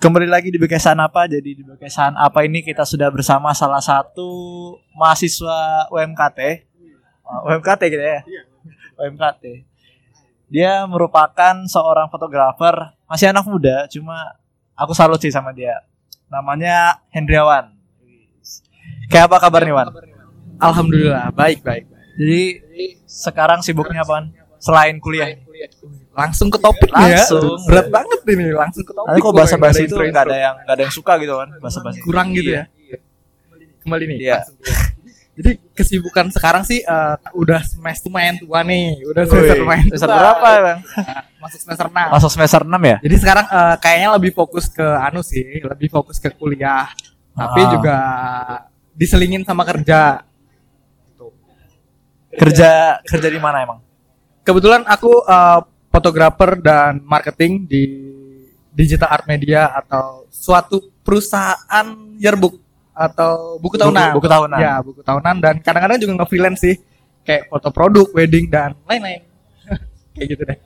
Kembali lagi di Bekesan apa? Jadi di Bekesan apa ini kita sudah bersama salah satu mahasiswa UMKT. Uh, UMKT gitu ya. UMKT. Dia merupakan seorang fotografer, masih anak muda, cuma aku salut sih sama dia. Namanya Hendriawan. Kayak apa kabar nih, Wan? Alhamdulillah, baik baik. Jadi sekarang sibuknya apaan? Selain kuliah. Langsung ke topik Langsung. ya. Berat banget ini, langsung ke topik. Kok Boy. bahasa-bahasa Nggak itu nggak ada yang nggak ada yang suka gitu kan bahasa-bahasa. kurang gitu ya. Kembali nih. Iya. Jadi kesibukan sekarang sih eh, udah semester main tua nih, udah semester main semester tua. berapa ya, Bang? Masuk semester 6. Masuk semester 6 ya? Jadi sekarang eh, kayaknya lebih fokus ke anu sih, lebih fokus ke kuliah. Tapi Ah. juga diselingin sama kerja. Kerja kerja di mana emang? Kebetulan aku eh, fotografer dan marketing di Digital Art Media atau suatu perusahaan yearbook atau buku tahunan. Buku, buku tahunan. Ya, buku tahunan dan kadang-kadang juga nge-freelance sih. Kayak foto produk, wedding dan lain-lain. Kayak gitu deh.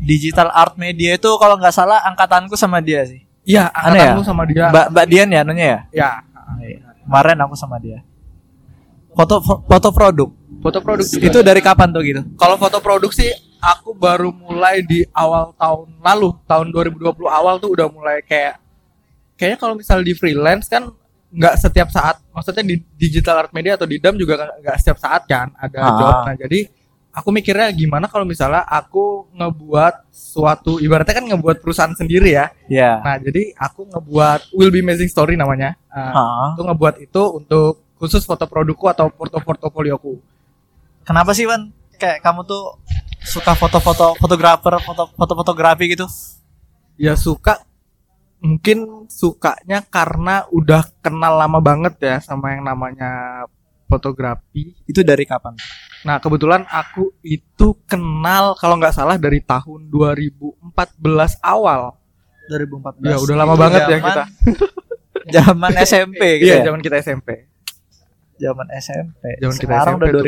Digital Art Media itu kalau nggak salah angkatanku sama dia sih. Iya, Aneh ya? sama dia. Mbak Mbak Dian ya namanya ya? ya, Kemarin aku sama dia. Foto fo- foto produk. foto produk juga. Itu dari kapan tuh gitu? kalau foto produk sih aku baru mulai di awal tahun lalu, tahun 2020 awal tuh udah mulai kayak kayaknya kalau misal di freelance kan nggak setiap saat, maksudnya di digital art media atau di dam juga nggak- setiap saat kan ada Ah. job. Nah jadi aku mikirnya gimana kalau misalnya aku ngebuat suatu ibaratnya kan ngebuat perusahaan sendiri ya. Ya. Nah jadi aku ngebuat Will Be Amazing Story namanya. Uh? Aku ngebuat itu untuk khusus foto produkku atau portofolioku. Kenapa sih Wan? Kayak kamu tuh suka foto-foto fotografer, foto foto-fotografi gitu? ya suka mungkin sukanya karena udah kenal lama banget ya sama yang namanya fotografi. Itu dari kapan? Nah kebetulan aku itu kenal kalau nggak salah dari tahun 2014 awal. 2014. Ya udah lama Itu banget ya zaman- kita. Zaman SMP gitu Iya ya? zaman kita SMP. Zaman SMP. Zaman kita Sekarang SMP udah tuh.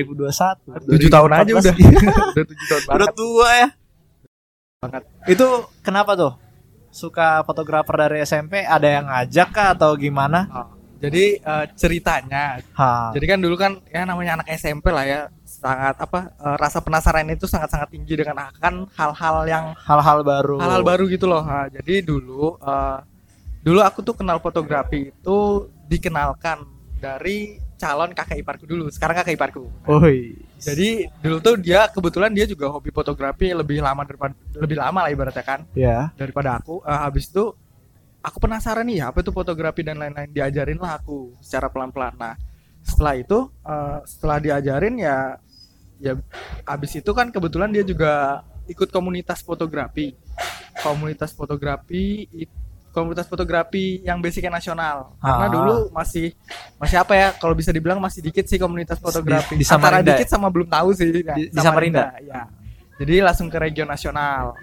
2021. 7 tahun aja 2014. udah. udah 7 tahun Udah banget. tua ya. Banget. Itu kenapa tuh? Suka fotografer dari SMP ada yang ngajak kah atau gimana? Oh, Jadi eh, ceritanya Ha. Jadi kan dulu kan ya namanya anak SMP lah ya sangat apa eh, rasa penasaran itu sangat-sangat tinggi dengan akan hal-hal yang hal-hal baru. hal-hal baru gitu loh. Nah, jadi dulu eh, dulu aku tuh kenal fotografi itu dikenalkan dari calon kakak iparku dulu. Sekarang kakak iparku. Woi. Jadi dulu tuh dia kebetulan dia juga hobi fotografi lebih lama daripada lebih lama lah ibaratnya kan Ya. daripada aku. Eh, habis itu aku penasaran nih apa itu fotografi dan lain-lain diajarin lah aku secara pelan-pelan. Nah setelah itu eh, setelah diajarin ya ya habis itu kan kebetulan dia juga ikut komunitas fotografi komunitas fotografi it- komunitas fotografi yang basicnya nasional. Karena Ah. dulu masih masih apa ya kalau bisa dibilang masih dikit sih komunitas fotografi. di antara Samarinda dikit sama belum tahu sih ya, Di- di Samarinda? ya jadi langsung ke region nasional.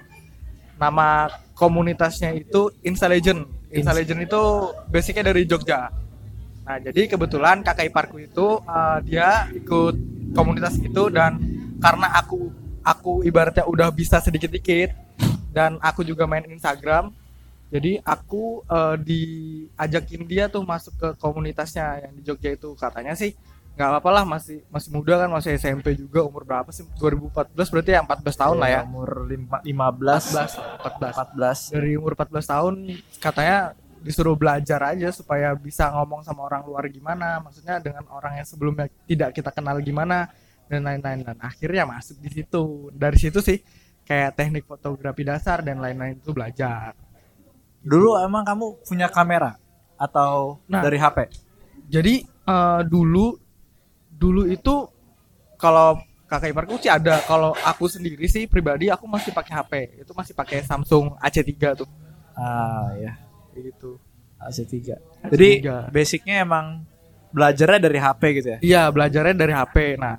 Nama komunitasnya itu Insta Legend. Insta Legend itu basicnya dari Jogja. Nah jadi kebetulan kakak iparku itu eh, dia ikut komunitas itu dan karena aku aku ibaratnya udah bisa sedikit-dikit dan aku juga main Instagram jadi aku eh, diajakin dia tuh masuk ke komunitasnya yang di Jogja itu. Katanya sih nggak apa-apa lah masih masih muda kan masih SMP juga. Umur berapa sih? 2014 berarti ya 14 tahun lah ya. Umur lima- 15 14 14. dari umur 14 tahun katanya disuruh belajar aja supaya bisa ngomong sama orang luar gimana. Maksudnya dengan orang yang sebelumnya tidak kita kenal gimana dan lain-lain. Dan akhirnya masuk di situ. Dari situ sih kayak teknik fotografi dasar dan lain-lain itu belajar Dulu emang kamu punya kamera atau Nah. dari HP? jadi eh, dulu dulu itu kalau kakak iparku sih ada kalau aku sendiri sih pribadi aku masih pakai HP itu masih pakai Samsung AC3 tuh Ah ya, kayak gitu AC3. Jadi AC3. basicnya emang belajarnya dari HP gitu ya? Iya, belajarnya dari HP. Nah,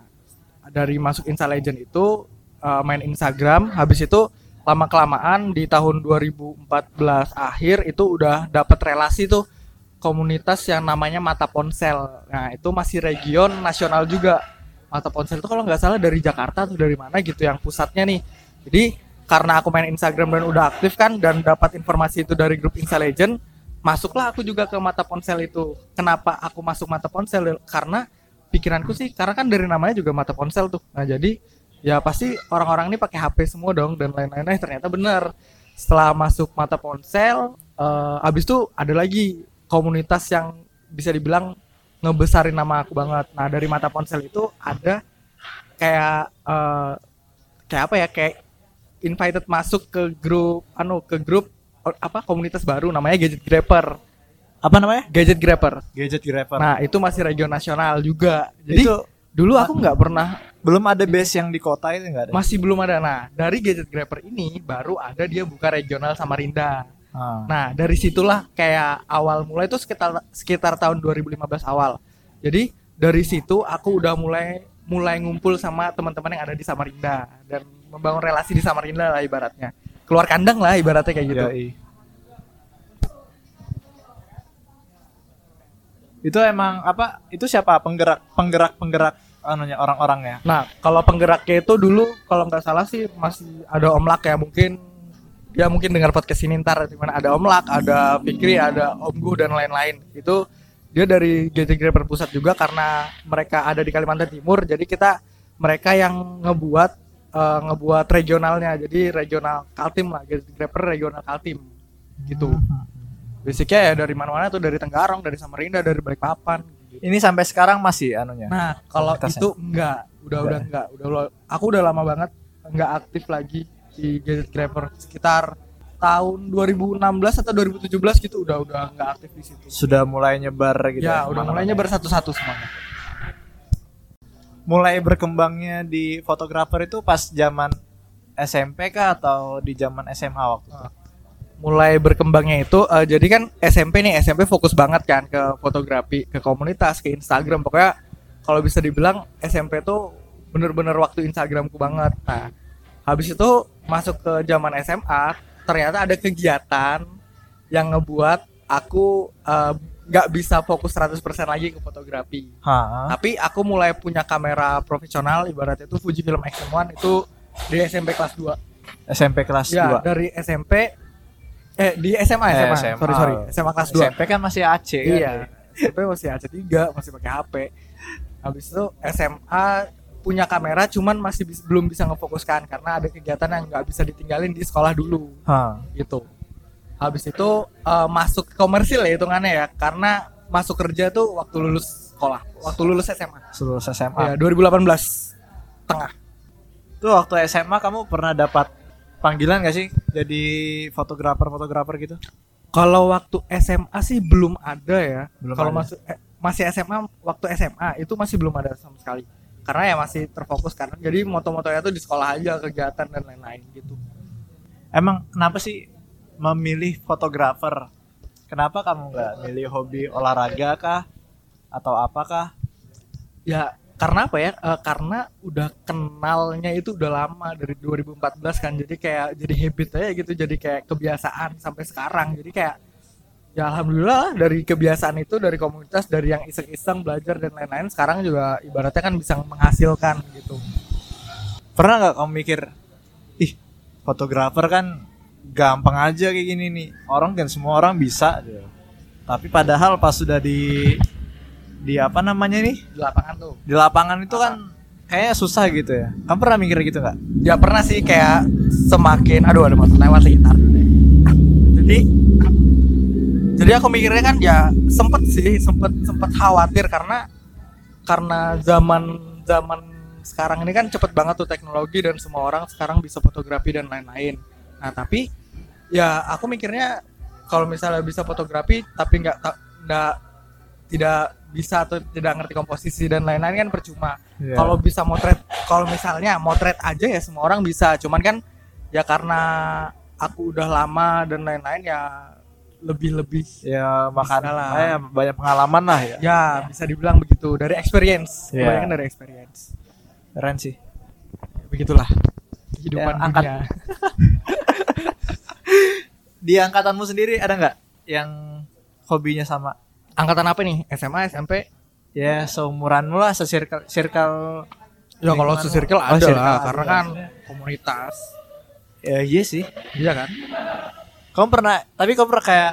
dari masuk Insta Legend itu eh, main Instagram, habis itu lama kelamaan di tahun 2014 akhir itu udah dapat relasi tuh komunitas yang namanya Mata Ponsel. Nah, itu masih region nasional juga. Mata Ponsel itu kalau nggak salah dari Jakarta atau dari mana gitu yang pusatnya nih. Jadi karena aku main Instagram dan udah aktif kan dan dapat informasi itu dari grup Insta Legend, masuklah aku juga ke mata ponsel itu kenapa aku masuk mata ponsel karena pikiranku sih karena kan dari namanya juga mata ponsel tuh nah jadi ya pasti orang-orang ini pakai HP semua dong dan lain-lain Eh, ternyata benar. Setelah masuk mata ponsel eh, abis itu ada lagi komunitas yang bisa dibilang ngebesarin nama aku banget. Nah dari mata ponsel itu ada kayak eh, kayak apa ya? Kayak invited masuk ke grup anu ke grup apa komunitas baru. Namanya Gadget Grabber. Apa namanya? Gadget Grabber. Gadget Grabber. nah itu masih region nasional juga. Jadi itu dulu aku nggak pernah belum ada base yang di kota itu enggak ada. masih belum ada nah dari Gadget Grabber ini baru ada dia buka regional Samarinda Ah. Nah, dari situlah kayak awal mulai itu sekitar sekitar tahun 2015 awal. Jadi dari situ aku udah mulai mulai ngumpul sama teman-teman yang ada di Samarinda dan membangun relasi di Samarinda lah ibaratnya. Keluar kandang lah ibaratnya kayak gitu. Yoi. Itu emang apa? Itu siapa penggerak penggerak penggerak anunya orang-orangnya? Nah, kalau penggeraknya itu dulu kalau nggak salah sih masih ada Om Lak ya mungkin dia mungkin dengar podcast ini ntar di mana ada Om Lak, ada Fikri, ada Om Gu dan lain-lain. Itu dia dari Gadget Grabber pusat juga karena mereka ada di Kalimantan Timur. Jadi kita mereka yang ngebuat eh, ngebuat regionalnya. Jadi regional Kaltim lah, Gadget Grabber regional Kaltim gitu. Basicnya ya dari mana-mana tuh dari Tenggarong, dari Samarinda, dari Balikpapan. Ini sampai sekarang masih anunya. Nah, kalau itu enggak, udah udah enggak, udah aku udah lama banget enggak aktif lagi di Gadget Grabber sekitar tahun 2016 atau 2017 gitu udah udah enggak aktif di situ. Sudah mulai nyebar gitu. ya, udah ke mana-mana. mulainya bersatu-satu semuanya. mulai berkembangnya di fotografer itu pas zaman SMP kah atau di zaman SMA waktu itu? Mulai berkembangnya itu eh, jadi kan SMP nih, SMP fokus banget kan ke fotografi, ke komunitas, ke Instagram. Pokoknya kalau bisa dibilang SMP tuh bener-bener waktu Instagramku banget. Nah, habis itu masuk ke zaman SMA, ternyata ada kegiatan yang ngebuat aku eh, nggak bisa fokus 100% lagi ke fotografi. Hah? Tapi aku mulai punya kamera profesional ibaratnya itu Fujifilm Action One itu di SMP kelas 2. SMP kelas Ya, 2. dari SMP eh di SMA Eh, SMA, SMA. sorry sorry SMA kelas 2. SMP kan masih AC kan? Iya. SMP masih AC3, masih pakai HP. Habis itu SMA punya kamera cuman masih bis- belum bisa ngefokuskan karena ada kegiatan yang nggak bisa ditinggalin di sekolah dulu Hah. gitu. Habis itu eh, masuk komersil ya hitungannya ya karena masuk kerja tuh waktu lulus sekolah, waktu lulus SMA. Seluruh SMA. Ya, 2018 tengah. Tuh waktu SMA kamu pernah dapat panggilan gak sih jadi fotografer-fotografer gitu? Kalau waktu SMA sih belum ada ya. Belum Kalau masuk eh, masih SMA waktu SMA itu masih belum ada sama sekali. Karena ya masih terfokus karena jadi moto-motonya tuh di sekolah aja kegiatan dan lain-lain gitu. Emang kenapa sih memilih fotografer? Kenapa kamu nggak milih hobi olahraga kah? Atau apakah? Ya karena apa ya? Eh, karena udah kenalnya itu udah lama dari 2014 kan. Jadi kayak jadi habit aja gitu. Jadi kayak kebiasaan sampai sekarang. Jadi kayak ya alhamdulillah lah dari kebiasaan itu dari komunitas dari yang iseng-iseng belajar dan lain-lain sekarang juga ibaratnya kan bisa menghasilkan gitu. Pernah nggak kamu mikir, ih fotografer kan gampang aja kayak gini nih. Orang kan semua orang bisa. gitu. Tapi padahal pas sudah di di apa namanya nih di lapangan tuh. di lapangan itu kan kayaknya susah gitu ya. Kamu pernah mikir gitu nggak? Ya pernah sih kayak semakin aduh ada motor lewat lagi ntar dulu deh. Jadi jadi aku mikirnya kan ya sempet sih sempet sempet khawatir karena karena zaman zaman sekarang ini kan cepet banget tuh teknologi dan semua orang sekarang bisa fotografi dan lain-lain. Nah tapi ya aku mikirnya kalau misalnya bisa fotografi tapi nggak nggak tidak bisa atau tidak ngerti komposisi dan lain-lain kan percuma Iya. kalau bisa motret kalau misalnya motret aja ya semua orang bisa cuman kan ya karena aku udah lama dan lain-lain ya lebih lebih ya makan lah. eh, banyak pengalaman lah ya. ya bisa dibilang begitu dari experience Iya. kebanyakan dari experience Keren sih. begitulah kehidupan Ya, angkat- dunia Di angkatanmu sendiri ada nggak yang hobinya sama? Angkatan apa nih SMA SMP Ya seumuranmu lah, sesirkel circle. ya kalau se-circle ada Oh, circle lah ada. karena kan komunitas Ya iya sih. iya kan Kamu pernah, tapi kamu pernah kayak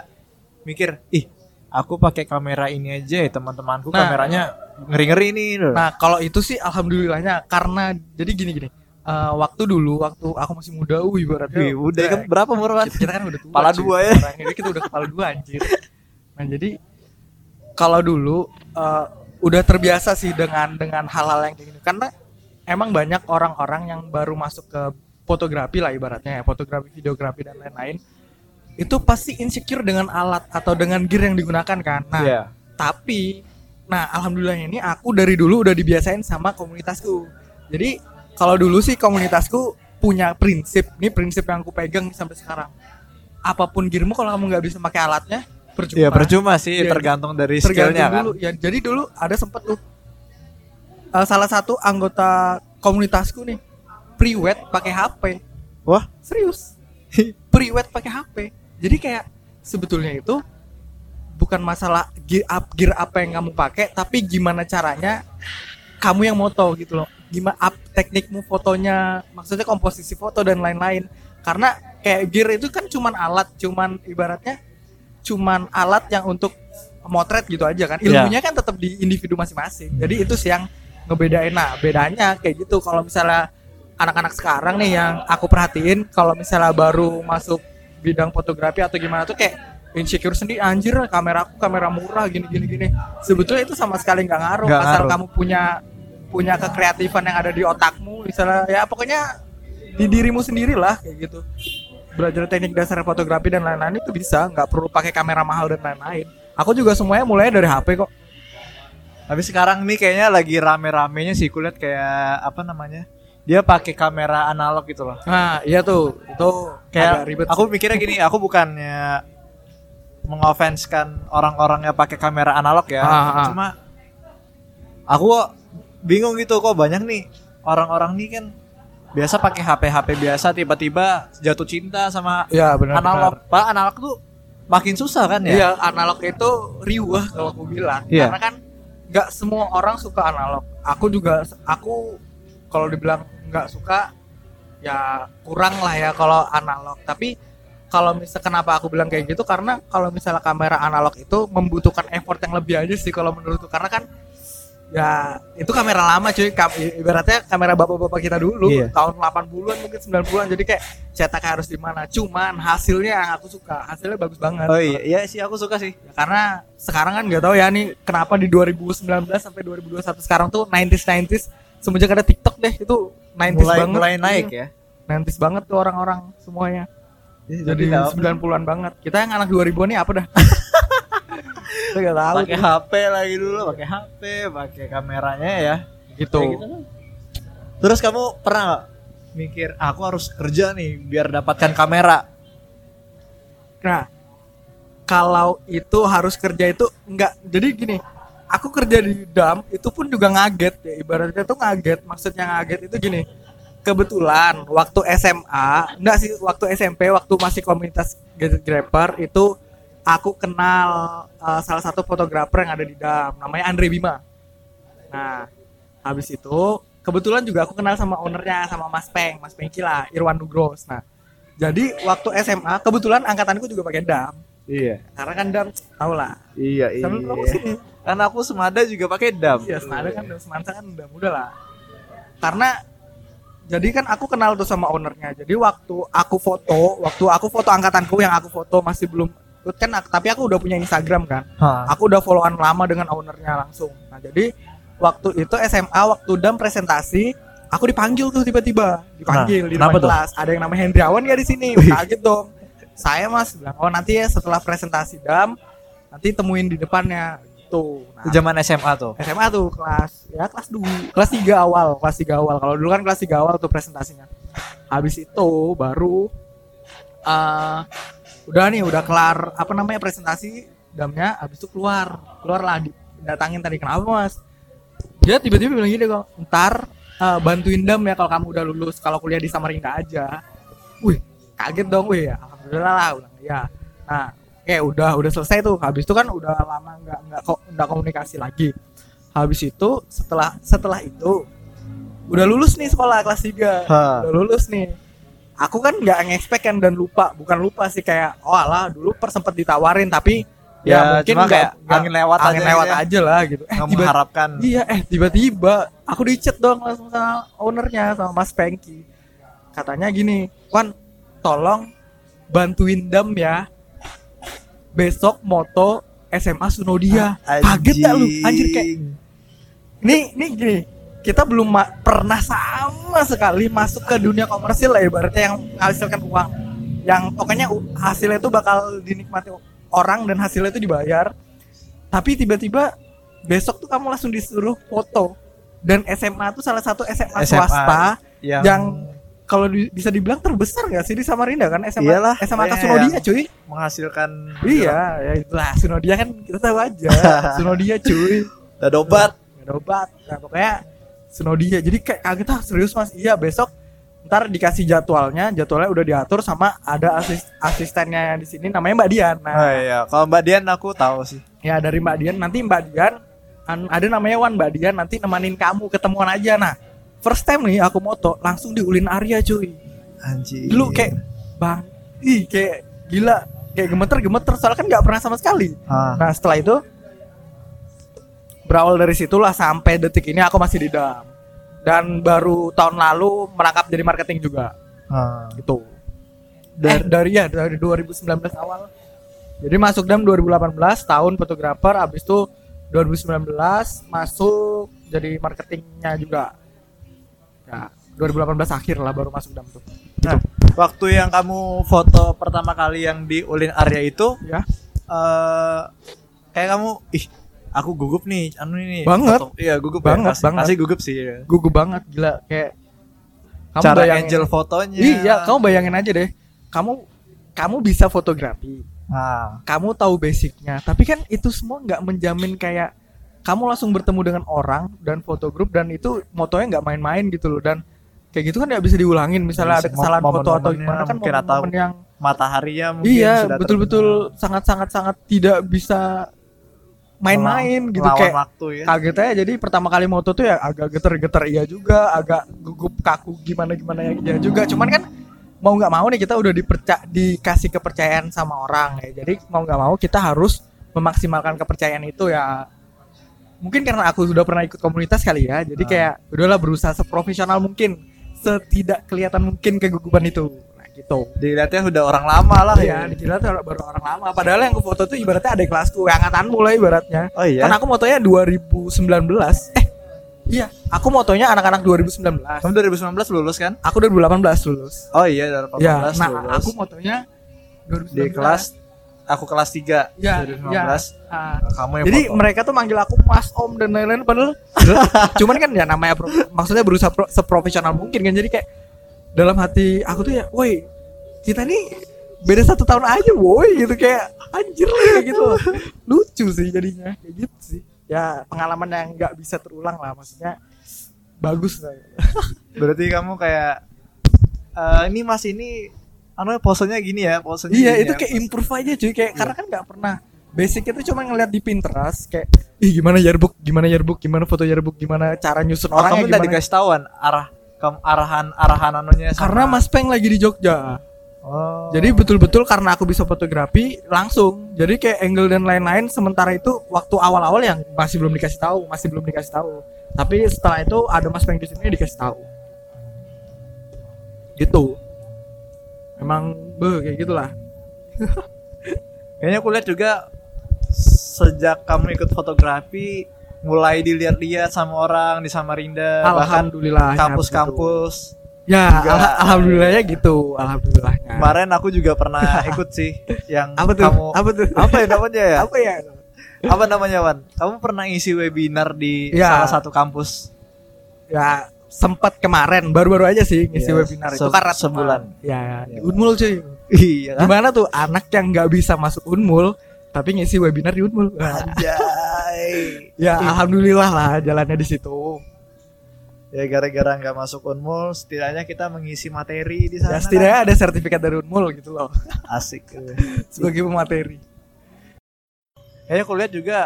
mikir ih aku pakai kamera ini aja ya teman-temanku Nah. kameranya ngeri-ngeri nih loh. Nah, kalau itu sih alhamdulillahnya karena jadi gini-gini. Eh, waktu dulu waktu aku masih muda, uh ibaratnya Wih, udah kan berapa umur kita, kita kan udah tua. Kepala dua ya. Ini kita udah kepala dua anjir. Nah, jadi kalau dulu eh, udah terbiasa sih dengan dengan hal-hal yang kayak gini karena emang banyak orang-orang yang baru masuk ke fotografi lah ibaratnya ya, fotografi, videografi dan lain-lain. Itu pasti insecure dengan alat atau dengan gear yang digunakan kan. Nah, Iya. tapi nah alhamdulillah ini aku dari dulu udah dibiasain sama komunitasku jadi kalau dulu sih komunitasku punya prinsip ini prinsip yang aku pegang sampai sekarang apa pun gearmu kalau kamu nggak bisa pakai alatnya percuma. Iya, percuma sih Iya, tergantung dari tergantung skillnya kan. dulu ya jadi dulu ada sempet tuh eh, salah satu anggota komunitasku nih pre-wed pakai HP Wah, serius. Pre-wed pakai HP jadi kayak sebetulnya itu bukan masalah gear up gear apa yang kamu pakai tapi gimana caranya kamu yang moto gitu loh. Gimana up teknikmu fotonya maksudnya komposisi foto dan lain-lain. Karena kayak gear itu kan cuman alat cuman ibaratnya cuman alat yang untuk motret gitu aja kan. Iya. ilmunya kan tetap di individu masing-masing. Jadi itu sih yang ngebedain. Nah bedanya kayak gitu. Kalau misalnya anak-anak sekarang nih yang aku perhatiin kalau misalnya baru masuk bidang fotografi atau gimana tuh kayak insecure sendiri. Anjir kamera aku kamera murah gini gini gini. Sebetulnya itu sama sekali nggak ngaruh. Nggak asal ngaruh. kamu punya punya kekreatifan yang ada di otakmu misalnya ya pokoknya di dirimu sendiri lah kayak gitu belajar teknik dasar fotografi dan lain-lain itu bisa nggak perlu pakai kamera mahal dan lain-lain aku juga semuanya mulai dari HP kok Tapi sekarang nih kayaknya lagi rame-ramenya sih kulihat kayak apa namanya? Dia pakai kamera analog gitu loh. nah iya tuh itu Kayak agak ribet aku sih. mikirnya gini, aku bukannya mengoffenskan orang-orang yang pakai kamera analog ya. Ah, ah. Cuma aku bingung gitu kok banyak nih orang-orang nih kan biasa pakai HP HP biasa tiba-tiba jatuh cinta sama Iya benar. analog. Pak analog tuh makin susah kan ya? Iya analog itu riuh kalau aku bilang. Iya. Karena kan nggak semua orang suka analog. Aku juga aku kalau dibilang nggak suka ya kurang lah ya kalau analog. Tapi kalau misal kenapa aku bilang kayak gitu karena kalau misalnya kamera analog itu membutuhkan effort yang lebih aja sih kalau menurutku karena kan ya itu kamera lama cuy. Kam- ibaratnya kamera bapak-bapak kita dulu Iya. tahun 80-an mungkin 90-an jadi kayak cetaknya harus di mana. Cuman hasilnya yang aku suka hasilnya bagus banget. Oh iya, iya sih aku suka sih. Ya, karena sekarang kan nggak tahu ya nih kenapa di 2019 sampai 2021 sekarang tuh 90s 90s semenjak ada TikTok deh itu 90s Mulai banget. mulai naik Iya, ya. 90s banget tuh orang-orang semuanya. Jadi tahu. 90-an banget. Kita yang anak 2000-an nih apa dah nggak tahu pakai. HP lagi dulu, pakai HP, pakai kameranya ya. gitu gitu kan. Terus kamu pernah nggak mikir aku harus kerja nih biar dapatkan kamera? Nah, kalau itu harus kerja itu enggak. Jadi gini, aku kerja di dam itu pun juga ngaget ya. Ibaratnya tuh ngaget. Maksudnya ngaget itu gini. Kebetulan waktu SMA, enggak sih waktu SMP, waktu masih komunitas gadget grabber itu aku kenal uh, salah satu fotografer yang ada di dam, namanya Andre Bima. Nah, habis itu kebetulan juga aku kenal sama ownernya sama Mas Peng, Mas Pengki lah, Irwan Nugros. Nah, jadi waktu SMA kebetulan angkatanku juga pakai dam. Iya. Karena kan dam tau lah. Iya, Sambil promosi. Karena aku semada juga pakai dam. Iya, senada kan dam kan udah muda lah. Karena jadi kan aku kenal tuh sama ownernya. Jadi waktu aku foto, waktu aku foto angkatanku yang aku foto masih belum kan tapi aku udah punya Instagram kan. Hah. Aku udah followan lama dengan ownernya langsung. Nah, jadi waktu itu SMA waktu dam presentasi aku dipanggil tuh tiba-tiba dipanggil Nah, di depan tuh? kelas ada yang namanya Hendriawan ya di sini kaget dong saya mas bilang oh nanti ya setelah presentasi dam nanti temuin di depannya gitu nah, Itu zaman SMA tuh. SMA tuh kelas ya kelas 2 kelas 3 awal kelas 3 awal kalau dulu kan kelas 3 awal tuh presentasinya habis itu baru eh udah nih udah kelar apa namanya presentasi damnya habis itu keluar keluar lah datangin tadi kenapa mas? Dia tiba-tiba bilang gini kok ntar eh, bantuin dam ya kalau kamu udah lulus kalau kuliah di Samarinda aja. Wih kaget dong wih alhamdulillah lah udah ya nah oke udah udah selesai tuh. Habis itu kan udah lama nggak nggak kok nggak komunikasi lagi. Habis itu setelah setelah itu udah lulus nih sekolah kelas 3 Hah. udah lulus nih aku kan nggak ngexpect kan dan lupa bukan lupa sih kayak oh alah dulu per sempet ditawarin tapi Ya, mungkin cuma nggak- kayak nggak- angin lewat angin aja lewat ya. aja lah gitu. Eh Nggak tiba, mengharapkan. iya eh tiba-tiba aku di chat dong langsung sama ownernya sama Mas Pengki. Katanya gini Wan tolong bantuin Dam ya. Besok moto SMA Sunodia. Kaget gak lu? Anjir kayak ini ini gini kita belum pernah sama sekali masuk ke dunia komersil lah ibaratnya yang menghasilkan uang. Yang pokoknya hasilnya itu bakal dinikmati orang dan hasilnya itu dibayar. Tapi tiba-tiba besok tuh kamu langsung disuruh foto. Dan SMA tuh salah satu SMA, SMA swasta yang, yang kalau di- bisa dibilang terbesar nggak sih di Samarinda kan? SMA Iyalah, SMA iya, Sunodia cuy. menghasilkan iya ya itulah. Sunodia kan kita tahu aja. Sunodia cuy. Dan obat. nggak ada obat. Nah pokoknya Sunodia jadi kayak kaget ah serius mas? Iya besok ntar dikasih jadwalnya jadwalnya udah diatur sama ada asis asistennya di sini namanya Mbak Dian. Nah Oh iya, kalau Mbak Dian aku tahu sih. ya dari Mbak Dian. Nanti Mbak Dian an- ada namanya Wan Mbak Dian. Nanti nemenin kamu ketemuan aja. Nah first time nih aku moto langsung di Ulin Arya cuy. Anjir. dulu kayak bang ih kayak gila kayak gemeter gemeter soalnya kan nggak pernah sama sekali. Ah. Nah setelah itu berawal dari situlah sampai detik ini aku masih di dam. Dan baru tahun lalu merangkap jadi marketing juga. Ah. itu dari dari ya dari 2019 awal. Jadi masuk dam 2018 tahun fotografer habis itu 2019 masuk jadi marketingnya juga. Ya 2018 akhir lah baru masuk dam tuh. Nah, waktu yang kamu foto pertama kali yang di Ulin Arya itu ya. eh kayak kamu ih aku gugup nih anu ini Banget. foto. iya gugup Banget, ya, banget. pasti gugup sih ya. gugup banget gila kayak kamu cara bayangin- angel fotonya Iya, kamu bayangin aja deh. Kamu kamu bisa fotografi, ah kamu tahu basicnya, tapi kan itu semua nggak menjamin kayak kamu langsung bertemu dengan orang dan foto grup dan itu motonya nggak main-main gitu loh dan kayak gitu kan nggak bisa diulangin misalnya ada Bisa, kesalahan foto atau gimana kan mungkin momen yang mataharinya mungkin iya betul-betul sangat-sangat sangat tidak bisa main-main gitu kayak waktu ya. kaget aja. Jadi pertama kali moto tuh ya agak geter-geter iya juga. Agak gugup kaku gimana gimana ya iya juga. Cuman kan mau nggak mau nih kita udah diperca dikasih kepercayaan sama orang ya. Jadi mau nggak mau kita harus memaksimalkan kepercayaan itu ya. Mungkin karena aku sudah pernah ikut komunitas kali ya. Jadi Ah. kayak udahlah berusaha seprofesional mungkin. Setidak kelihatan mungkin kegugupan itu gitu. Dilihatnya udah orang lama lah ya. dikira tuh baru orang lama. Padahal yang aku foto tuh ibaratnya ada kelasku angkatanmu lah ibaratnya. Oh iya? Kan aku motonya 2019 eh iya aku motonya anak-anak 2019 kamu 2019 lulus kan? Aku 2018 lulus. Oh iya 2018 ya nah lulus. aku motonya 2019 di kelas aku kelas 3 ya, 2019 ya. Ah. kamu yang jadi foto. mereka tuh manggil aku mas om dan lain-lain padahal cuman kan ya namanya pro- maksudnya berusaha pro- seprofesional mungkin kan. Jadi kayak dalam hati aku tuh ya woi kita nih beda satu tahun aja woi gitu kayak anjir kayak gitu. Lucu sih jadinya kayak gitu sih. Ya pengalaman yang nggak bisa terulang lah maksudnya bagus lah. Berarti kamu kayak eh, ini mas ini anu posenya gini ya posenya iya gini itu ya. kayak improve aja cuy. Kayak karena kan nggak pernah basic itu cuma ngeliat di Pinterest kayak ih gimana yearbook gimana yearbook gimana foto yearbook gimana cara nyusun Oh, orangnya kamu gimana? dikasih tahuan arah kamu arahan arahan anunya sama- karena Mas Peng lagi di Jogja. Oh. jadi betul-betul karena aku bisa fotografi langsung. Jadi kayak angle dan lain-lain sementara itu waktu awal-awal yang masih belum dikasih tahu masih belum dikasih tahu. Tapi setelah itu ada Mas Peng di sini dikasih tahu. Gitu. Emang be kayak gitulah. Kayaknya aku lihat juga sejak kamu ikut fotografi mulai dilihat-lihat sama orang di Samarinda bahkan alhamdulillah kampus-kampus. ya Juga- al- alhamdulillahnya gitu alhamdulillahnya. Kemarin aku juga pernah ikut sih yang apa tuh? kamu apa tuh? Apa ya namanya ya? Apa ya? Apa namanya Wan? Kamu pernah ngisi webinar di Ya. salah satu kampus? Ya sempat kemarin baru-baru aja sih ngisi Iya, webinar itu. karena sebulan. ya Iya. di Unmul cuy. Iya. Kan gimana tuh anak yang nggak bisa masuk Unmul tapi ngisi webinar di Unmul Anjay. ya alhamdulillah lah jalannya di situ. Ya gara-gara nggak masuk unmul setidaknya kita mengisi materi di sana ya setidaknya ada sertifikat dari Unmul gitu loh. Kan. asik. Sebagai pemateri. Kayaknya aku lihat juga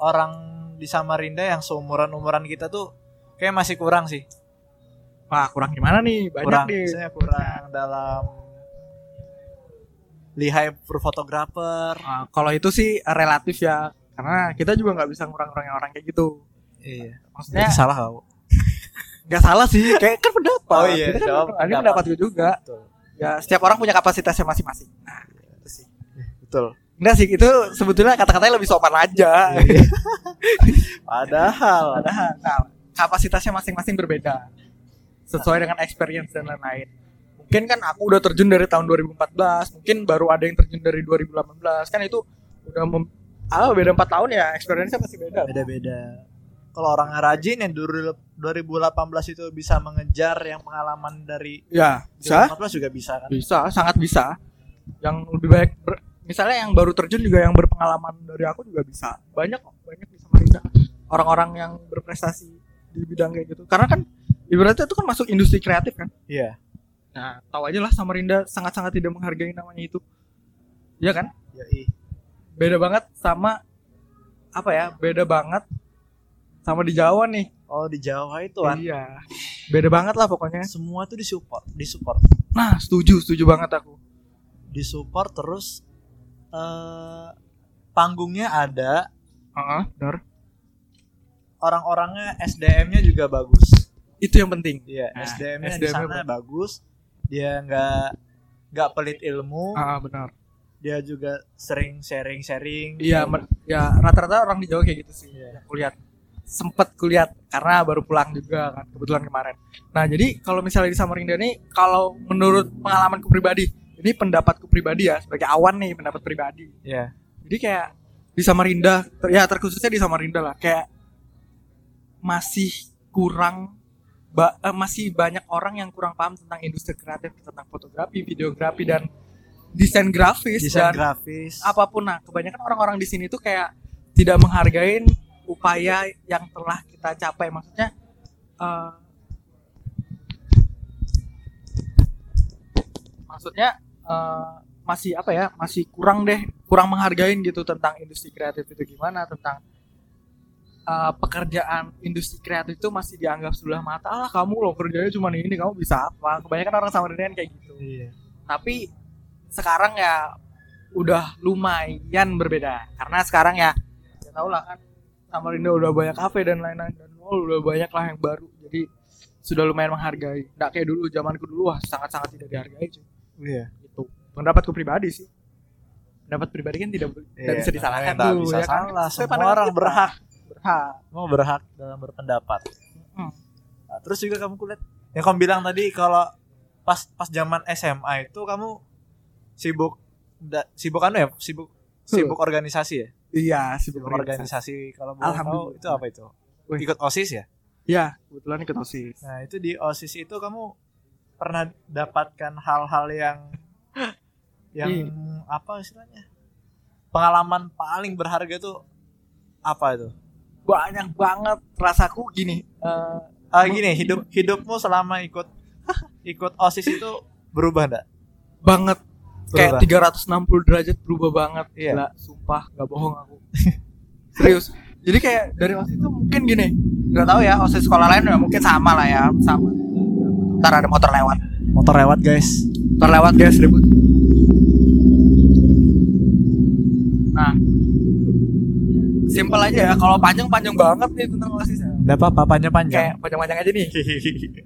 orang di Samarinda yang seumuran umuran kita tuh kayak masih kurang sih. Wah kurang gimana nih? Banyak kurang nih. misalnya kurang dalam lihai fotografer Nah, kalau itu sih relatif ya karena kita juga nggak bisa ngurang-ngurangin orang kayak gitu. Iya. Maksudnya Berarti salah kau nggak salah sih kayak kan pendapat. Oh iya, kita kan ini pendapat. pendapat gue juga. Betul. Ya setiap orang punya kapasitasnya masing-masing. Nah itu sih. Betul. Enggak sih itu sebetulnya kata-katanya lebih sopan aja. Iya. padahal. Padahal, nah, kapasitasnya masing-masing berbeda. Sesuai dengan experience dan lain-lain mungkin kan aku udah terjun dari tahun 2014 mungkin baru ada yang terjun dari 2018 kan itu udah mem- ah beda 4 tahun ya experience-nya pasti beda. Beda-beda. Kalau orang rajin yang dulu 2018 itu bisa mengejar yang pengalaman dari ya bisa. 2014 juga bisa kan? Bisa sangat bisa. Yang lebih baik ber- misalnya yang baru terjun juga yang berpengalaman dari aku juga bisa. Banyak kok banyak di Samarinda orang-orang yang berprestasi di bidang kayak gitu. Karena kan ibaratnya itu kan masuk industri kreatif kan? Iya nah tahu aja lah Samarinda sangat-sangat tidak menghargai namanya itu. Iya kan? Ya ih. Beda banget sama apa ya beda banget sama di Jawa nih. Oh di Jawa itu kan iya. Beda banget lah pokoknya. Semua tuh disupport disupport. Nah setuju setuju banget aku. Disupport terus eh panggungnya ada. Heeh, benar. Orang-orangnya SDM-nya juga bagus. Itu yang penting. Iya Nah, SDM-nya di sana bagus dia nggak nggak pelit ilmu ah benar dia juga sering sharing-sharing Iya, men- ya rata-rata orang di Jawa kayak gitu sih. Yang kulihat sempet kulihat karena baru pulang juga kan kebetulan kemarin. Nah jadi kalau misalnya di Samarinda ini kalau menurut pengalamanku pribadi, ini pendapatku pribadi ya sebagai awan nih pendapat pribadi. Iya. Jadi kayak di Samarinda, ter- ya terkhususnya di Samarinda lah, kayak masih kurang ba- eh, masih banyak orang yang kurang paham tentang industri kreatif, tentang fotografi, videografi dan desain grafis desain dan grafis. apa pun. Nah kebanyakan orang-orang di sini tuh kayak tidak menghargai upaya yang telah kita capai. Maksudnya eh, maksudnya eh, masih apa ya masih kurang deh kurang menghargain gitu tentang industri kreatif itu gimana tentang eh, pekerjaan industri kreatif itu masih dianggap sebelah mata lah kamu loh kerjanya cuma ini kamu bisa apa? Kebanyakan orang sama dengan kayak gitu. Iya. Tapi sekarang ya udah lumayan berbeda. Karena sekarang ya ya tau lah kan Samarinda udah banyak kafe dan lain-lain dan mall udah banyak lah yang baru. Jadi sudah lumayan menghargai. Nggak kayak dulu zamanku dulu wah sangat-sangat tidak dihargai cuy. Iya. Itu pendapatku pribadi sih. Pendapat pribadi kan tidak tidak Iya, bisa disalahkan. tuh bisa ya kan? salah. Sesuai Semua orang berhak. Berhak semua berhak dalam berpendapat. Hmm. Nah, terus juga kamu kulihat yang kamu bilang tadi kalau pas pas zaman SMA itu kamu sibuk da, sibuk anu ya sibuk sibuk organisasi ya? Iya sih sibuk organisasi. kalau tahu Alhamdulillah. itu apa itu? Wih. ikut osis ya? Iya kebetulan ikut osis. Nah itu di osis itu kamu pernah dapatkan hal-hal yang yang Iya. apa istilahnya? Pengalaman paling berharga tuh apa itu banyak banget rasaku gini eh, ah gini hidup hidupmu selama ikut ikut osis itu berubah enggak banget. Kayak Berubah. 360 derajat berubah banget. Iya. Gila, sumpah nggak bohong aku. Serius. Jadi kayak dari osis itu mungkin gini. Nggak tahu ya osis sekolah lain ya mungkin sama lah ya sama. Ntar ada motor lewat. Motor lewat guys. Motor lewat guys ribut. Nah simpel aja ya kalau panjang panjang banget nih tentang osis ya. Enggak apa-apa panjang-panjang. kayak panjang-panjang aja nih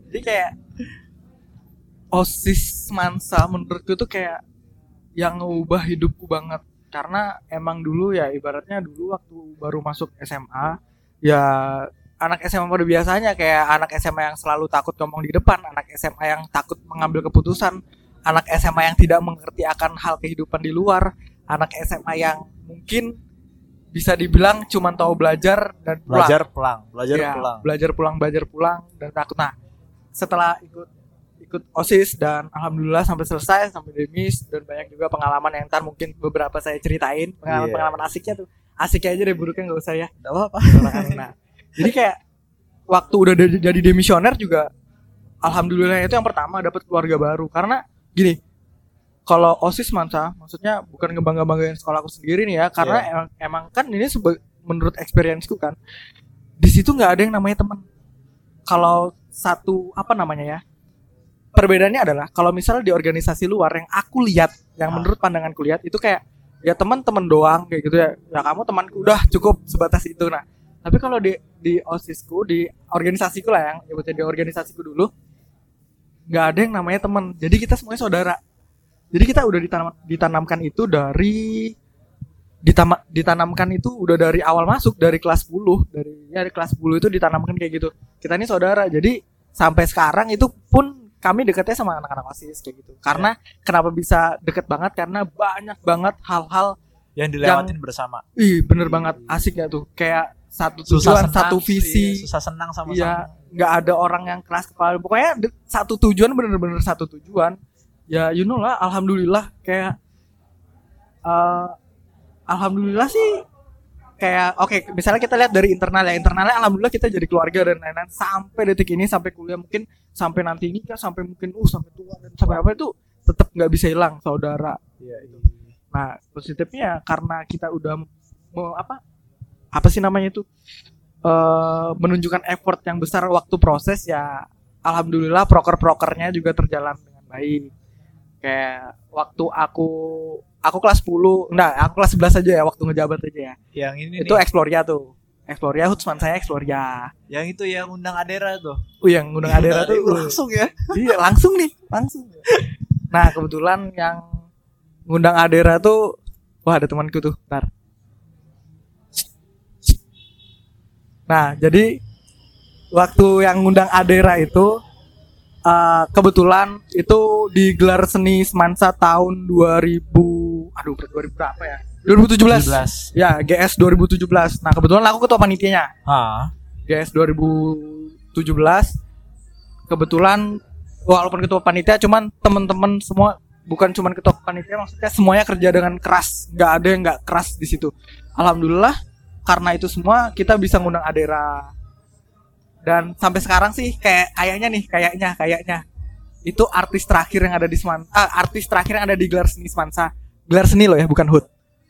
jadi kayak osis mansa menurutku tuh kayak yang ngubah hidupku banget karena emang dulu ya ibaratnya dulu waktu baru masuk SMA ya anak SMA pada biasanya kayak anak SMA yang selalu takut ngomong di depan anak SMA yang takut mengambil keputusan anak SMA yang tidak mengerti akan hal kehidupan di luar anak SMA yang mungkin bisa dibilang cuma tahu belajar dan pulang belajar pulang, belajar Iya, pulang. belajar pulang belajar pulang dan takut nah setelah ikut ikut osis dan alhamdulillah sampai selesai sampai demis dan banyak juga pengalaman yang ntar mungkin beberapa saya ceritain pengalaman Iya. pengalaman asiknya tuh asiknya aja deh buruknya nggak usah ya Enggak apa-apa. nah jadi kayak waktu udah jadi demisioner juga alhamdulillah itu yang pertama dapat keluarga baru karena gini kalau osis mansa maksudnya bukan ngebangga banggain sekolahku sendiri nih ya karena Iya. emang, emang kan ini sebe- menurut experienceku kan di situ nggak ada yang namanya teman kalau satu apa namanya ya perbedaannya adalah kalau misalnya di organisasi luar yang aku lihat yang Ah. menurut pandanganku lihat itu kayak ya teman-teman doang kayak gitu ya. Ya kamu temanku udah cukup sebatas itu. Nah tapi kalau di di osisku di organisasiku lah yang nyebutnya di organisasiku dulu nggak ada yang namanya teman jadi kita semuanya saudara jadi kita udah ditanam, ditanamkan itu dari ditama, ditanamkan itu udah dari awal masuk dari kelas 10 dari ya dari kelas 10 itu ditanamkan kayak gitu. Kita ini saudara jadi sampai sekarang itu pun kami deketnya sama anak-anak osis kayak gitu. Karena kenapa bisa deket banget? Karena banyak banget hal-hal yang dilewatin bersama. Ih bener banget. Asik ya tuh. Kayak satu susah tujuan senang satu iya, visi. Susah senang sama-sama. Iya, nggak ada orang yang keras kepala. Pokoknya satu tujuan bener-bener satu tujuan. Ya, you know lah, alhamdulillah kayak eh alhamdulillah sih kayak oke, misalnya kita lihat dari internal ya, internalnya alhamdulillah kita jadi keluarga dan lain-lain sampai detik ini sampai kuliah mungkin sampai nanti ini kan sampai mungkin uh sampai tua dan sampai apa itu tetap nggak bisa hilang saudara. Iya, iya. Nah, positifnya karena kita udah mau apa? Apa sih namanya itu? eh menunjukkan effort yang besar waktu proses ya alhamdulillah proker-prokernya juga terjalan dengan baik. Kayak waktu aku aku kelas 10, enggak, aku kelas 11 aja ya waktu ngejabat aja ya. yang ini itu nih, Exploria tuh. Exploria Hutsman saya Exploria. yang itu yang undang Adera tuh. Uh yang ngundang Adera tuh. Uh, langsung ya? Iya langsung nih langsung. Nah kebetulan yang ngundang Adera tuh wah ada temanku tuh ntar nah jadi waktu yang ngundang Adera itu eh, kebetulan itu digelar seni semansa tahun 2000 aduh 2000 berapa ya? 2017 17 ya GS 2017 nah kebetulan aku ketua panitianya. Ah. GS 2017 kebetulan walaupun ketua panitia cuman teman-teman semua bukan cuman ketua panitia maksudnya semuanya kerja dengan keras. Nggak ada yang nggak keras di situ. Alhamdulillah karena itu semua kita bisa ngundang Adera dan sampai sekarang sih kayak kayaknya nih kayaknya kayaknya. Itu artis terakhir yang ada di Seman ah, artis terakhir yang ada di gelar seni Semansa gelar seni loh ya bukan HUT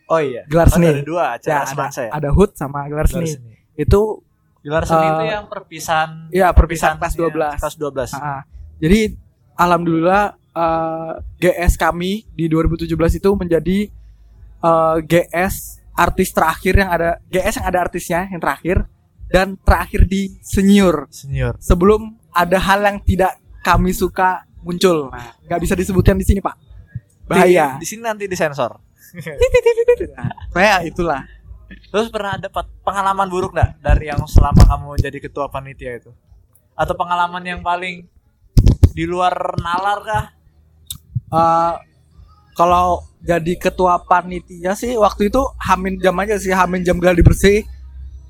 oh iya. Gelar Oh, seni. ada dua ya acara ada, semansa ya? ada HUT sama gelar, Gelar seni. seni. itu Gelar seni Eh, itu yang perpisahan ya perpisahan kelas ya, 12 kelas 12 Ah, jadi alhamdulillah eh, GS kami di 2017 itu menjadi eh, GS artis terakhir yang ada GS yang ada artisnya yang terakhir dan terakhir di senior senior sebelum ada hal yang tidak kami suka muncul. Nah, nggak bisa disebutkan di sini pak. Bahaya. di, di sini nanti disensor Nah, Kayak itulah. terus pernah dapat pengalaman buruk nggak dari yang selama kamu jadi ketua panitia itu atau pengalaman yang paling di luar nalar kah Eh, kalau jadi ketua panitia sih waktu itu hamin jam aja sih hamin jam gladi bersih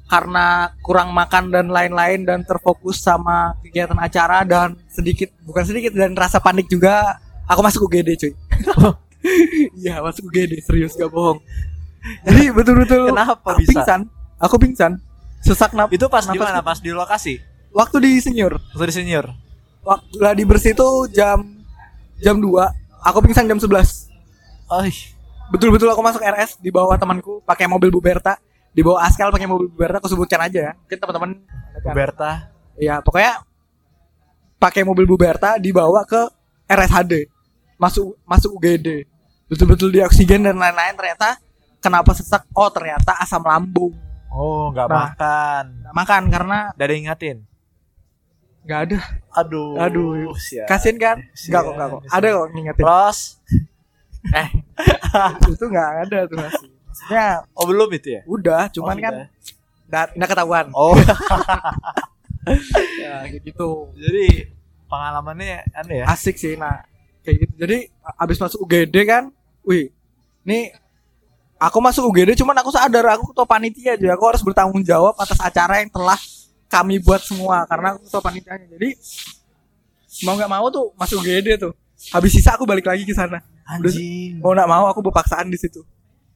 karena kurang makan dan lain-lain dan terfokus sama kegiatan acara dan sedikit bukan sedikit dan rasa panik juga aku masuk UGD cuy. Iya masuk UGD serius gak bohong. Jadi betul-betul Kenapa aku bisa? pingsan aku pingsan. Sesak naf itu pas di mana pas di lokasi? Waktu di senior. Waktu di senior? Waktu gladi bersih itu jam jam 2 aku pingsan jam 11 oh betul-betul aku masuk RS di bawah temanku pakai mobil Buberta di bawah Askal pakai mobil Buberta aku sebutkan aja ya. Mungkin teman-teman Berta ya pokoknya pakai mobil Buberta dibawa ke RSHD masuk masuk UGD betul-betul di oksigen dan lain-lain ternyata kenapa sesak? Oh ternyata asam lambung. Oh nggak Nah. makan. Nggak makan karena dari ingatin? Nggak ada. Aduh Aduh, sial. kasian kan? Sian, nggak kok nggak kok. ada kok ngingetin. Ros eh. Itu nggak ada tuh masih maksudnya oh belum itu ya? udah cuman Oh, kan sudah. nggak nggak ketahuan. Oh. Ya gitu. Jadi pengalamannya aneh ya? Asik sih nah kayak gitu. Jadi abis masuk UGD kan wih ini aku masuk UGD cuman aku sadar aku ketua panitia jadi aku harus bertanggung jawab atas acara yang telah kami buat semua karena aku ketua panitianya. Jadi mau nggak mau tuh masuk UGD tuh. Habis sisa aku balik lagi ke sana. Anjing. mau nggak mau aku berpaksaan di situ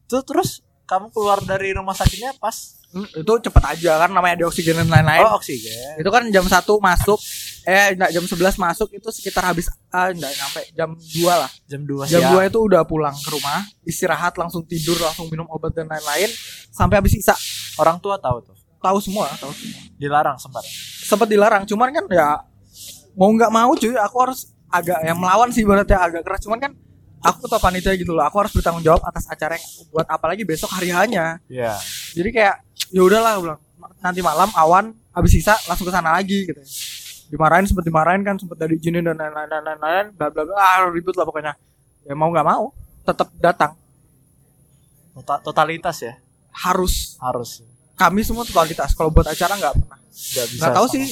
Tuh terus kamu keluar dari rumah sakitnya pas? Hmm, itu cepet aja kan namanya ada oksigen dan lain-lain. Oh oksigen. Itu kan jam 1 masuk eh enggak jam 11 masuk itu sekitar habis ah enggak nyampe jam 2 lah. Jam 2 jam siang. 2 itu udah pulang ke rumah istirahat langsung tidur langsung minum obat dan lain-lain sampai habis sisa. Orang tua tahu tuh? Tahu semua tahu semua. Dilarang sempat? Sempat dilarang cuman kan ya mau nggak mau cuy aku harus agak yang melawan sih berarti agak keras. Cuman kan aku ketua panitia gitu loh aku harus bertanggung jawab atas acara yang aku buat apalagi besok hari hanya Iya. jadi kayak ya udahlah bilang nanti malam awan habis sisa langsung ke sana lagi gitu. Dimarahin sempet dimarahin kan sempet dari izinin dan lain-lain dan lain-lain bla bla bla ah, ribut lah pokoknya. Ya mau nggak mau tetap datang. Tota- totalitas ya? Harus. Harus. kami semua totalitas kalau buat acara nggak pernah. Nggak tahu sama- sih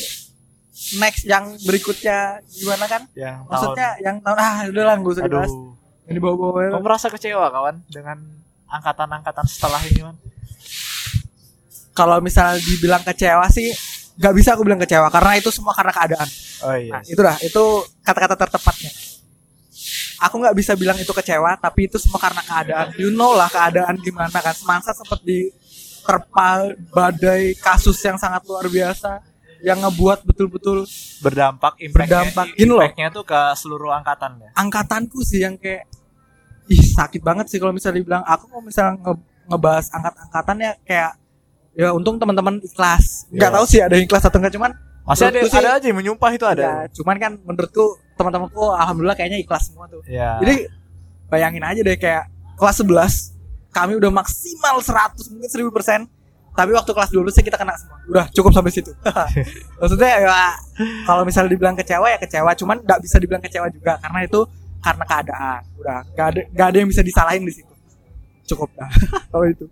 next yang berikutnya gimana kan? Yang maksudnya yang tahun ah udah lah nggak usah tahun, dibahas. aduh. Yang dibawa-bawa Kamu merasa kecewa kawan dengan angkatan-angkatan setelah ini man? kalau misalnya dibilang kecewa sih nggak bisa aku bilang kecewa karena itu semua karena keadaan Oh iya. Nah, itu dah, itu kata-kata tertepatnya. Aku nggak bisa bilang itu kecewa, tapi itu semua karena keadaan. You know lah keadaan gimana kan. Semangsa sempat diterpa badai kasus yang sangat luar biasa, yang ngebuat betul-betul berdampak impactnya, Berdampak. Gini loh. impactnya tuh ke seluruh angkatan ya. angkatanku sih yang kayak ih sakit banget sih kalau misalnya dibilang aku mau misalnya nge- ngebahas angkat-angkatan ya kayak ya untung teman-teman ikhlas nggak Ya. tahu sih ada yang ikhlas atau enggak cuman Masih ada sih- ada aja yang menyumpah itu ada. ya, cuman kan menurutku teman-temanku alhamdulillah kayaknya ikhlas semua tuh Ya. Jadi bayangin aja deh kayak kelas 11 kami udah maksimal 100 mungkin 1000 persen tapi waktu kelas 12 sih kita kena semua udah cukup sampai situ maksudnya ya kalau misalnya dibilang kecewa ya kecewa cuman nggak bisa dibilang kecewa juga karena itu karena keadaan udah nggak ada nggak ada yang bisa disalahin di situ cukup dah kalau itu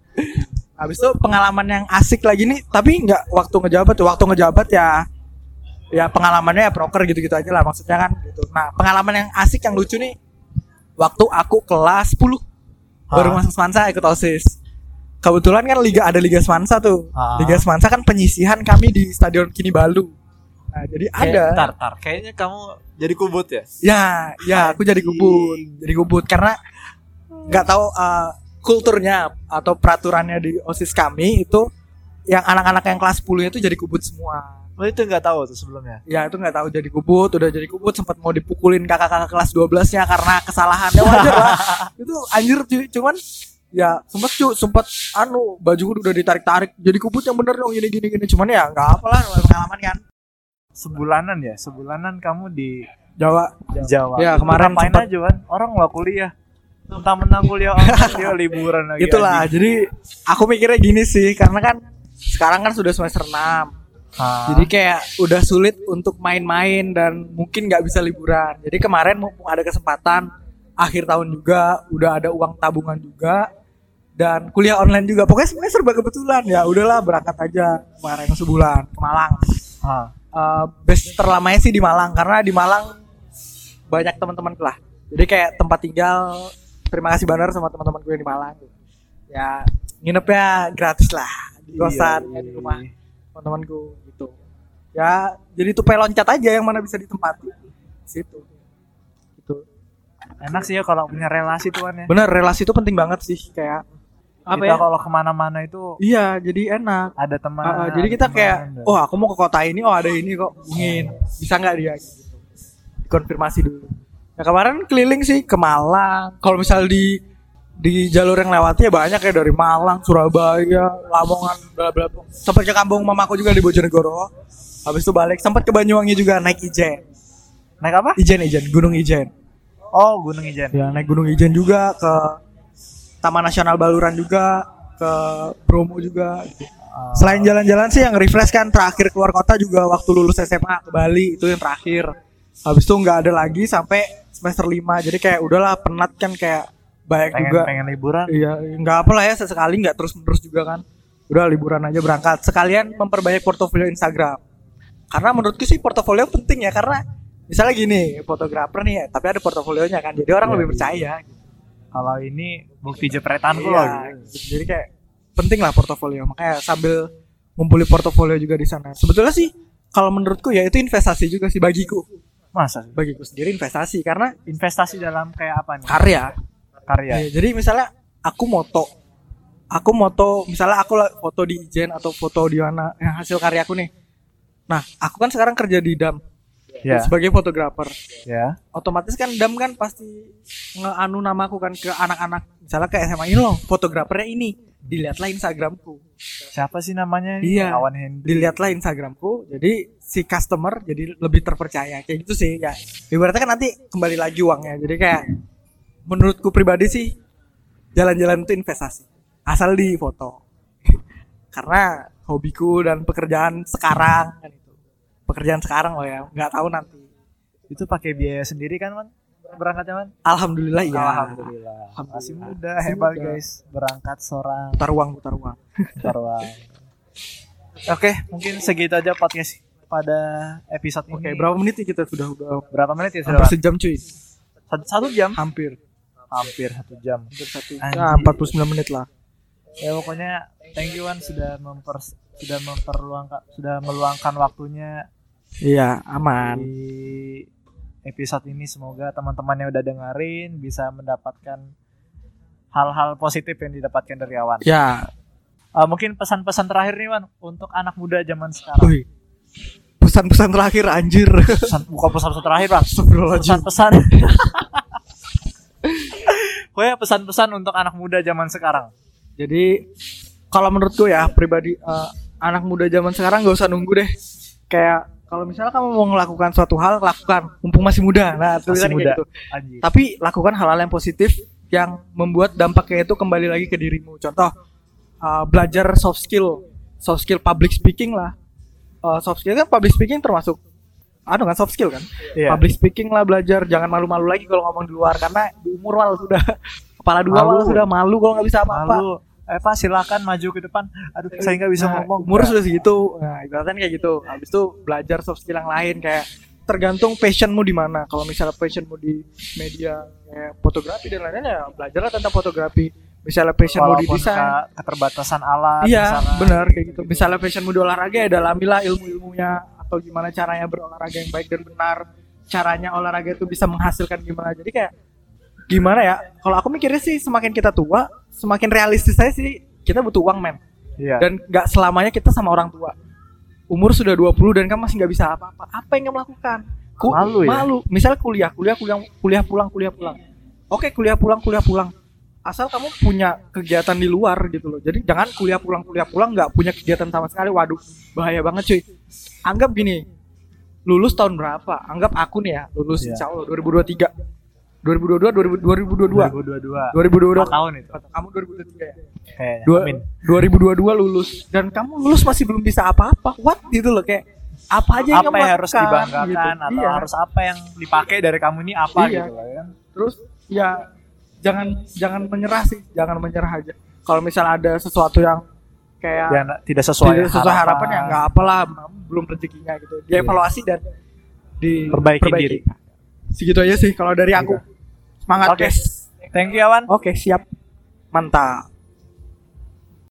habis itu pengalaman yang asik lagi nih tapi nggak waktu ngejabat tuh waktu ngejabat ya ya pengalamannya ya proker gitu-gitu aja lah maksudnya kan gitu nah pengalaman yang asik yang lucu nih waktu aku kelas 10 baru Ah. masuk Semansa ikut OSIS. Kebetulan kan liga ada Liga Semansa tuh. Ah. Liga Semansa kan penyisihan kami di Stadion Kini Balu. Nah, jadi Kayak- ada. Tar, tar. Kayaknya kamu jadi kubut ya? Ya, ya aku jadi kubut. Jadi kubut karena nggak tahu uh, kulturnya atau peraturannya di OSIS kami itu yang anak-anak yang kelas 10 itu jadi kubut semua. Oh itu nggak tahu tuh sebelumnya. Ya itu nggak tahu jadi kubut, udah jadi kubut sempat mau dipukulin kakak-kakak kelas 12 nya karena kesalahannya wajar lah. itu anjir cuy, cuman ya sempat cu sempat anu baju udah ditarik-tarik jadi kubut yang bener dong gini gini gini cuman ya nggak apa lah namanya pengalaman kan Sebulanan ya, sebulanan kamu di Jawa Jawa. Ya, kemarin sempet- aja kan? Orang nggak kuliah. Entah menang kuliah online dia liburan lagi. itulah anjing. jadi aku mikirnya gini sih karena kan sekarang kan sudah semester 6 Ah. jadi kayak udah sulit untuk main-main dan mungkin nggak bisa liburan jadi kemarin mumpung ada kesempatan akhir tahun juga udah ada uang tabungan juga dan kuliah online juga pokoknya sebenarnya serba kebetulan ya udahlah berangkat aja kemarin sebulan ke Malang Ah. Base terlamanya sih di Malang karena di Malang banyak teman-teman lah. Jadi kayak tempat tinggal terima kasih banget sama teman-teman gue di Malang. Ya nginepnya gratis lah di kosan Iya, ya, di iya, rumah iya. teman-temanku gitu. Ya jadi tupai loncat aja yang mana bisa ditempati. Situ. Gitu. Enak sih ya kalau punya relasi tuan ya. bener relasi itu penting banget sih kayak apa Kita ya? kalau ke mana-mana itu iya jadi enak. Ada teman. Uh, jadi kita ada kayak teman, oh aku mau ke kota ini oh ada ini kok hubungin bisa nggak dia? Konfirmasi dulu. Ya kemarin keliling sih ke Malang. Kalau misal di di jalur yang lewatnya banyak ya dari Malang Surabaya Lamongan bla bla sempat ke kampung mamaku juga di Bojonegoro. Habis itu balik sempat ke Banyuwangi juga naik Ijen. Naik apa? Ijen Ijen Gunung Ijen. Oh, Gunung Ijen. ya naik Gunung Ijen juga ke Taman Nasional Baluran juga ke Bromo juga gitu. Ah. Selain jalan-jalan sih yang refresh kan terakhir keluar kota juga waktu lulus SMA ke Bali itu yang terakhir. Habis itu nggak ada lagi sampai semester 5. Jadi kayak udahlah penat kan kayak banyak pengen juga. pengen liburan. Iya, nggak apa lah ya sesekali nggak terus-menerus juga kan. Udah liburan aja berangkat. Sekalian memperbanyak portofolio Instagram. Karena menurutku sih portofolio penting ya karena misalnya gini, fotografer nih ya, tapi ada portofolionya kan. Jadi orang Iya, lebih iya. percaya. Kalau ini bukti jepretanku Iya, loh. gitu. Jadi kayak penting lah portofolio. Makanya sambil ngumpulin portofolio juga di sana. Sebetulnya sih kalau menurutku ya itu investasi juga sih bagiku. Masa sih? Bagiku sendiri investasi karena investasi dalam kayak apa nih? karya. Karya. Iya, jadi misalnya aku moto aku moto misalnya aku foto di Ijen atau foto di mana yang hasil karyaku nih. Nah, aku kan sekarang kerja di Dam. Ya. sebagai fotografer. Ya. otomatis kan dam kan pasti ngeanu namaku kan ke anak-anak. Misalnya ke SMA ini loh fotografernya ini. Dilihatlah Instagramku. Siapa sih namanya? Iya. Kawan dilihatlah Instagramku. Jadi si customer jadi lebih terpercaya. Kayak gitu sih ya. Ibaratnya kan nanti kembali lagi uangnya. Jadi kayak menurutku pribadi sih jalan-jalan itu investasi. Asal di foto. Karena hobiku dan pekerjaan sekarang kan pekerjaan sekarang loh ya nggak tahu nanti Itu pakai biaya sendiri kan, Man? Berangkatnya, Man? alhamdulillah ya Alhamdulillah. Alhamdulillah. Masih muda, Masih hebat muda. guys. Berangkat seorang putar uang putar uang Tarwang. Oke, mungkin segitu aja podcast pada episode oke ini. berapa menit nih kita sudah udah Berapa menit ya? hampir Sudah? sejam cuy Satu, satu jam? hampir Hampir satu jam. hampir satu Anjir. ya 49 menit lah Ya pokoknya thank you Wan sudah memper sudah memperluangkan sudah meluangkan waktunya iya aman di episode ini semoga teman-teman yang udah dengerin bisa mendapatkan hal-hal positif yang didapatkan dari Awan. ya Eh, mungkin pesan-pesan terakhir nih Wan untuk anak muda zaman sekarang. Wih. pesan-pesan terakhir anjir Pesan, bukan pesan-pesan terakhir Bang. Pesan-pesan. Pokoknya pesan-pesan untuk anak muda zaman sekarang. Jadi kalau menurutku ya pribadi eh, anak muda zaman sekarang gak usah nunggu deh. Kayak kalau misalnya kamu mau melakukan suatu hal, lakukan. Mumpung masih muda. Nah, Masih tulisannya muda. kayak gitu. Anjir. Tapi lakukan hal-hal yang positif yang membuat dampaknya itu kembali lagi ke dirimu. Contoh eh, belajar soft skill, soft skill public speaking lah. Eh, soft skill kan public speaking termasuk anu kan soft skill kan. Iya. Public speaking lah belajar, jangan malu-malu lagi kalau ngomong di luar karena di umur malu sudah kepala dua Malu. malu sudah malu kalau nggak bisa apa-apa. Eh Pak silakan maju ke depan. Aduh saya nggak bisa Nah, ngomong. umur sudah segitu. Nah ibaratnya kayak gitu. Habis itu belajar soft skill yang lain kayak tergantung passionmu di mana. Kalau misalnya passionmu di media kayak fotografi dan lain-lain ya belajarlah tentang fotografi. Misalnya passionmu di desain. ke- keterbatasan alat. iya benar kayak gitu. Misalnya passionmu di olahraga ya dalamilah ilmu-ilmunya. Atau gimana caranya berolahraga yang baik dan benar. Caranya olahraga itu bisa menghasilkan gimana. Jadi kayak gimana ya? Kalau aku mikirnya sih semakin kita tua semakin realistis saya sih kita butuh uang men Iya. dan nggak selamanya kita sama orang tua. Umur sudah 20 dan kamu masih nggak bisa apa-apa. Apa yang kamu lakukan? Ku- Malu ya? malu. Misalnya kuliah kuliah kuliah kuliah pulang kuliah pulang. Oke kuliah pulang kuliah pulang. Asal kamu punya kegiatan di luar gitu loh. Jadi jangan kuliah pulang kuliah pulang nggak punya kegiatan sama sekali. Waduh bahaya banget cuy. Anggap gini lulus tahun berapa? Anggap aku nih ya lulus Iya. insya Allah 2023 2022 2022 2022. 2022 Empat tahun itu. kamu 2023 ya Kayaknya. Dua, Amin. 2022 lulus dan kamu lulus masih belum bisa apa-apa what gitu loh kayak apa aja yang Apa yang harus dibanggakan gitu. atau iya. harus apa yang dipakai dari kamu ini apa Iya. gitu lah kan. terus ya jangan jangan menyerah sih jangan menyerah aja kalau misal ada sesuatu yang kayak Ya, tidak sesuai, tidak sesuai harapan ya nggak apalah belum rezekinya gitu dievaluasi dan Iya. Perbaiki diri. segitu aja sih kalau dari aku semangat Oke. guys Thank you Awan. oke siap mantap